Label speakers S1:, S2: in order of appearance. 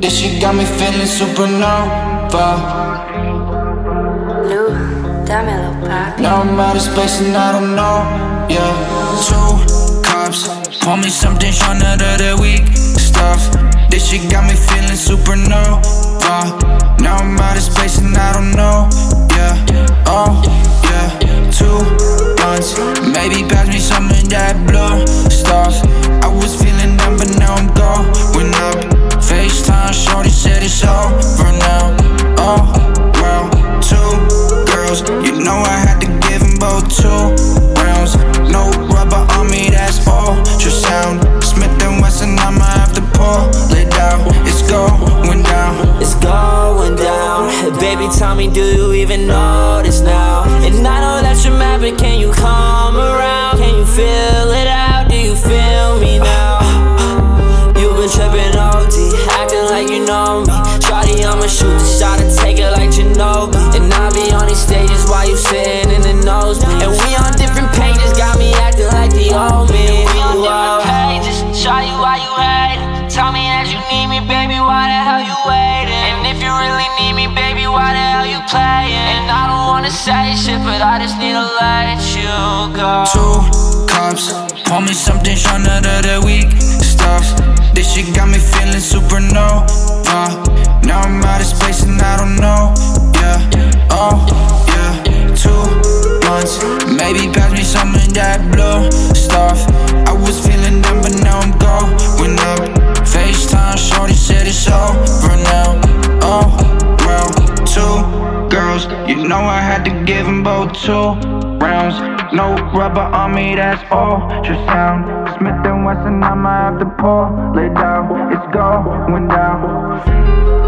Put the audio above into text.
S1: This shit got me feeling supernova.
S2: Lou, dámelo, papi.
S1: Now I'm out of space and I don't know. Yeah, two cups. Pour me something Sean out of the week stuff. This shit got me feeling supernova. Now I'm out of space and I don't know. Know I had to give them both two rounds. No rubber on me, that's ultrasound. Smith and Wesson, I'ma have to pull it down. It's going down.
S3: It's going down. Baby, tell me, do you even notice now? And I know that you're mad, but can you come around? Can you feel
S4: playing? And I don't wanna say shit, but I just need to let you go.
S1: two cups. Pour me something out of the week stuff. This shit got me feeling supernova. Now I'm out of space and I don't know. Yeah, oh yeah, two months. Maybe pass me some of that blue stuff. I was feeling down, girls. You know I had to give them both two rounds. No rubber on me, that's ultrasound. Smith and Wesson, I'ma have to pull it down. It's going down.